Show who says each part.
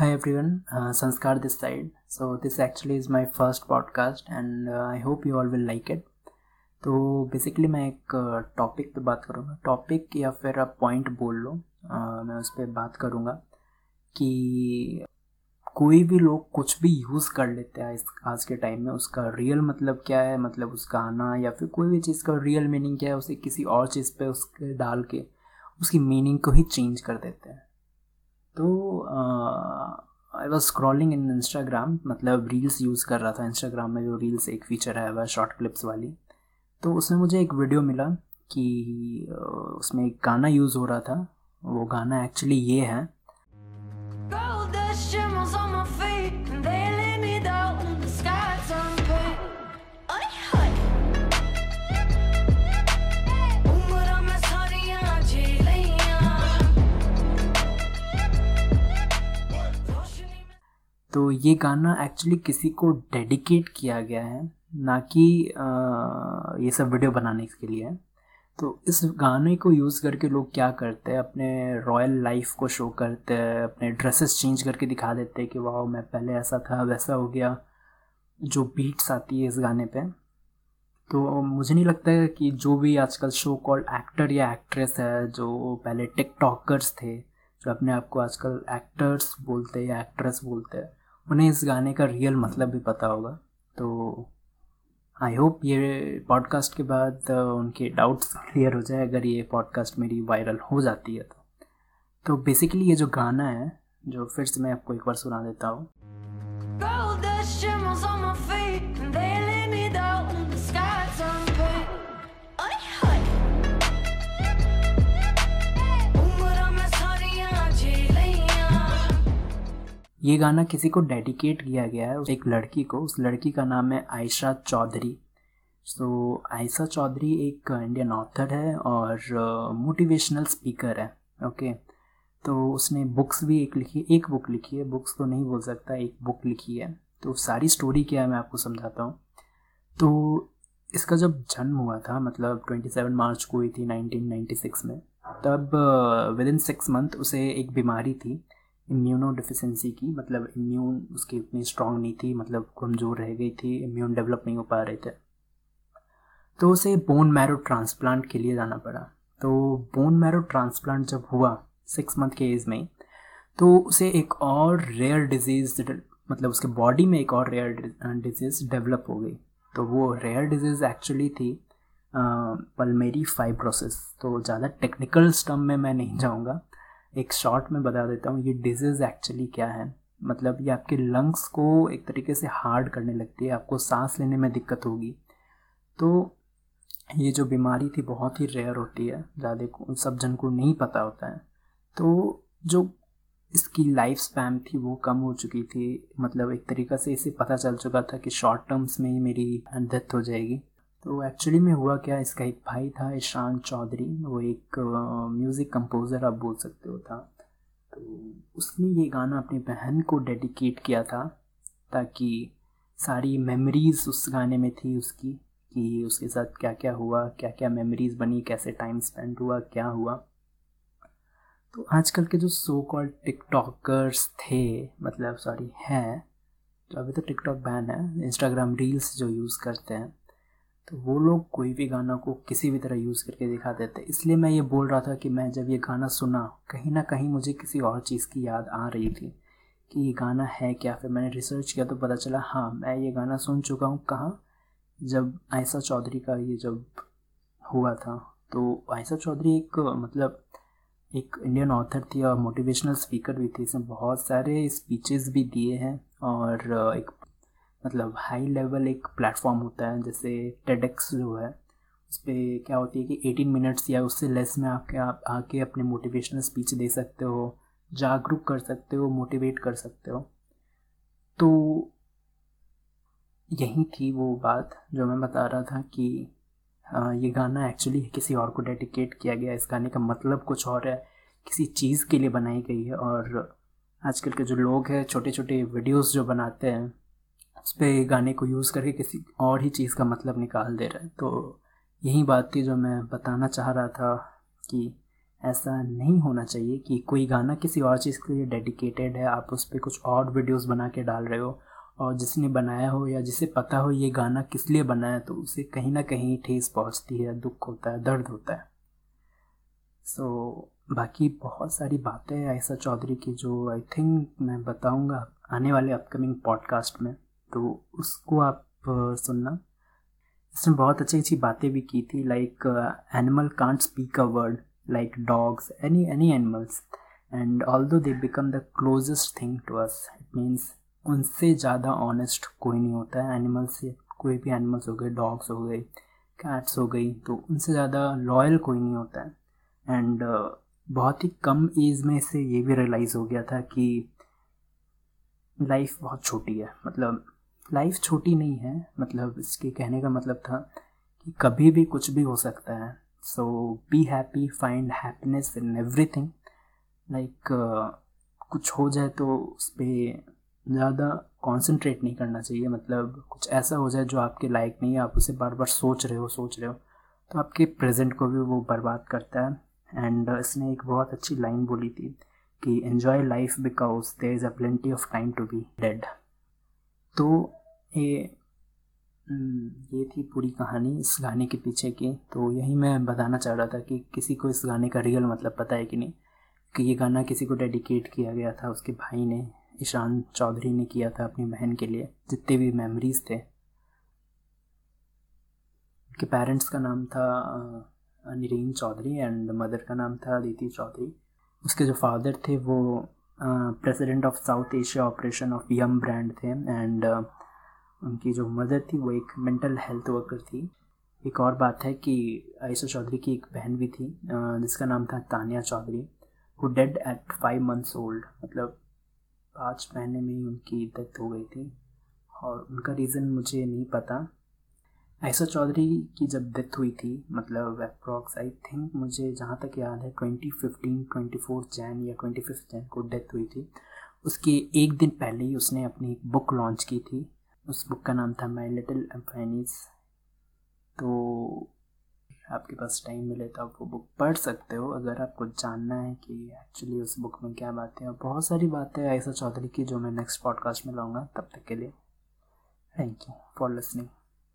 Speaker 1: Hi everyone, uh, Sanskar this side. So this actually is my first podcast and uh, I hope you all will like it. तो basically मैं एक topic पे बात करूँगा। Topic या फिर आप पॉइंट बोल लो। Uh, मैं उस पर बात करूँगा कि कोई भी लोग कुछ भी यूज़ कर लेते हैं इस आज के टाइम में। उसका रियल मतलब क्या है? मतलब उसका आना या फिर कोई भी चीज़ का रियल मीनिंग क्या है? उसे किसी और चीज़ पे उसके डाल के उसकी मीनिंग को ही चेंज कर देते हैं। तो I was scrolling in Instagram मतलब रील्स यूज़ कर रहा था इंस्टाग्राम में, जो रील्स एक फीचर है, वह शॉर्ट क्लिप्स वाली। तो उसमें मुझे एक वीडियो मिला कि उसमें एक गाना यूज़ हो रहा था। वो गाना एक्चुअली ये है तो ये गाना एक्चुअली किसी को डेडिकेट किया गया है, ना कि ये सब वीडियो बनाने के लिए। तो इस गाने को यूज़ करके लोग क्या करते हैं, अपने रॉयल लाइफ को शो करते हैं, अपने ड्रेसेस चेंज करके दिखा देते हैं कि वाह मैं पहले ऐसा था, वैसा हो गया। जो बीट्स आती है इस गाने पे। तो मुझे नहीं लगता है कि जो भी आजकल शो कॉल्ड एक्टर या एक्ट्रेस है, जो पहले टिकटॉकर्स थे, जो अपने आप को आजकल एक्टर्स बोलते हैं या एक्ट्रेस बोलते हैं उन्हें इस गाने का रियल मतलब भी पता होगा। तो आई होप ये पॉडकास्ट के बाद उनके डाउट्स क्लियर हो जाए। अगर ये पॉडकास्ट मेरी वायरल हो जाती है तो। तो बेसिकली ये जो गाना है, जो फिर से मैं आपको एक बार सुना देता हूँ। ये गाना किसी को डेडिकेट किया गया है एक लड़की को। उस लड़की का नाम है आयशा चौधरी। सो so, आयशा चौधरी एक इंडियन ऑथर है और मोटिवेशनल uh, स्पीकर है ओके? okay? तो उसने बुक्स भी एक लिखी एक बुक लिखी है। बुक्स तो नहीं बोल सकता एक बुक लिखी है। तो सारी स्टोरी क्या है मैं आपको समझाता हूँ। तो इसका जब जन्म हुआ था मतलब 27 मार्च को हुई थी 1996 में तब विद इन सिक्स मंथ उसे एक बीमारी थी। इम्यूनो डिफिशेंसी की मतलब इम्यून उसकी उतनी स्ट्रांग नहीं थी मतलब कमज़ोर रह गई थी इम्यून डेवलप नहीं हो पा रहे थे। तो उसे बोन मैरो ट्रांसप्लांट के लिए जाना पड़ा। तो बोन मैरो ट्रांसप्लांट जब हुआ सिक्स मंथ के एज में तो उसे एक और रेयर डिज़ीज़ मतलब उसके बॉडी में एक और रेयर डिज़ीज़ डेवलप हो गई। तो वो रेयर डिज़ीज़ एक्चुअली थी पलमेरी फाइब्रोसिस तो ज़्यादा टेक्निकल स्टम में मैं नहीं जाऊँगा। एक शॉर्ट में बता देता हूँ, ये डिज़ीज़ एक्चुअली क्या है? मतलब ये आपके लंग्स को एक तरीके से हार्ड करने लगती है, आपको सांस लेने में दिक्कत होगी। तो ये जो बीमारी थी, बहुत ही रेयर होती है, ज़्यादा को सब जन को नहीं पता होता है। तो जो इसकी लाइफ स्पैम थी, वो कम हो चुकी थी। मतलब एक तरीक़ा से इसे पता चल चुका था कि शॉर्ट टर्म्स में ही मेरी डेथ हो जाएगी। तो एक्चुअली में हुआ क्या? इसका एक भाई था ईशान चौधरी। वो एक म्यूज़िक कंपोज़र आप बोल सकते हो था। तो उसने ये गाना अपनी बहन को डेडिकेट किया था, ताकि सारी मेमोरीज़ उस गाने में थी उसकी, कि उसके साथ क्या क्या हुआ क्या क्या मेमोरीज़ बनी, कैसे टाइम स्पेंड हुआ, क्या हुआ। तो आजकल के जो सो कॉल्ड टिकटॉकर्स थे मतलब सॉरी हैं तो अभी तो टिकटॉक बैन है। इंस्टाग्राम रील्स जो यूज़ करते हैं। तो वो लोग कोई भी गाना को किसी भी तरह यूज़ करके दिखा देते इसलिए मैं ये बोल रहा था कि मैं जब ये गाना सुना, कहीं ना कहीं मुझे किसी और चीज़ की याद आ रही थी कि ये गाना है क्या? फिर मैंने रिसर्च किया तो पता चला हाँ मैं ये गाना सुन चुका हूँ। कहाँ? जब आयसा चौधरी का ये जब हुआ था तो आयसा चौधरी एक मतलब एक इंडियन ऑथर थी और मोटिवेशनल स्पीकर भी थी। इसने बहुत सारे स्पीचेस भी दिए हैं और एक मतलब हाई लेवल एक प्लेटफॉर्म होता है, जैसे टेडेक्स जो है उस पर क्या होती है कि 18 मिनट्स या उससे लेस में आपके, आप आके अपने मोटिवेशनल स्पीच दे सकते हो, जागरूक कर सकते हो मोटिवेट कर सकते हो। तो यही थी वो बात जो मैं बता रहा था कि ये गाना एक्चुअली किसी और को डेडिकेट किया गया इस गाने का मतलब कुछ और है, किसी चीज़ के लिए बनाई गई है और आजकल के जो लोग हैं छोटे छोटे वीडियोस जो बनाते हैं उस पर गाने को यूज़ करके किसी और ही चीज़ का मतलब निकाल दे रहा है। तो यही बात थी जो मैं बताना चाह रहा था कि ऐसा नहीं होना चाहिए कि कोई गाना किसी और चीज़ के लिए डेडिकेटेड है आप उस पर कुछ और वीडियोस बना के डाल रहे हो और जिसने बनाया हो या जिसे पता हो ये गाना किस लिए बना है तो उसे कहीं ना कहीं ठेस पहुँचती है दुख होता है दर्द होता है। सो so, बाकी बहुत सारी बातें ऐसा चौधरी की जो आई थिंक मैं बताऊँगा आने वाले अपकमिंग पॉडकास्ट में। तो उसको आप सुनना। इसने बहुत अच्छी अच्छी बातें भी की थी like animal can't speak a word like dogs any any animals and all though they become the closest thing to us it means उनसे ज़्यादा ऑनेस्ट कोई नहीं होता है। एनिमल से कोई भी एनिमल्स हो गए डॉग्स हो गए कैट्स हो गई तो उनसे ज़्यादा लॉयल कोई नहीं होता है। एंड uh, बहुत ही कम एज में से ये भी रियलाइज़ हो गया था कि लाइफ बहुत छोटी है। मतलब लाइफ छोटी नहीं है मतलब इसके कहने का मतलब था कि कभी भी कुछ भी हो सकता है। So be happy find happiness in everything like कुछ हो जाए तो उस पर ज़्यादा कंसंट्रेट नहीं करना चाहिए। मतलब कुछ ऐसा हो जाए जो आपके लायक नहीं है, आप उसे बार बार सोच रहे हो, सोच रहे हो तो आपके प्रेजेंट को भी वो बर्बाद करता है। एंड इसने एक बहुत अच्छी लाइन बोली थी कि enjoy life because there is a plenty of time to be dead तो ये हम्म, ये थी पूरी कहानी इस गाने के पीछे की। तो यही मैं बताना चाह रहा था कि किसी को इस गाने का रियल मतलब पता है कि नहीं? कि ये गाना किसी को डेडिकेट किया गया था उसके भाई ने ईशान चौधरी ने किया था अपनी बहन के लिए जितने भी मेमोरीज थे। उनके पेरेंट्स का नाम था निरीन चौधरी एंड मदर का नाम था अदिति चौधरी। उसके जो फादर थे वो president of South Asia operation of Yum brand थे एंड uh, उनकी जो मदर थी वो एक मेंटल हेल्थ वर्कर थी। एक और बात है कि आयशा चौधरी की एक बहन भी थी uh, जिसका नाम था Tania Chaudhary who dead at five months old मतलब पाँच महीने में ही उनकी डेथ हो गई थी और उनका रीज़न मुझे नहीं पता। ऐसा चौधरी की जब डेथ हुई थी मतलब अप्रॉक्स आई थिंक मुझे जहाँ तक याद है twenty fifteen twenty fourth Jan या ट्वेंटी फिफ्थ जैन को डेथ हुई थी। उसके एक दिन पहले ही उसने अपनी एक बुक लॉन्च की थी। उस बुक का नाम था माई लिटिल एम्फाइनीज तो आपके पास टाइम मिले तो आप वो बुक पढ़ सकते हो। अगर आपको जानना है कि एक्चुअली उस बुक में क्या बातें और बहुत सारी बातें ऐसा चौधरी की जो मैं नेक्स्ट पॉडकास्ट में लाऊँगा। तब तक के लिए थैंक यू फॉर लिसनिंग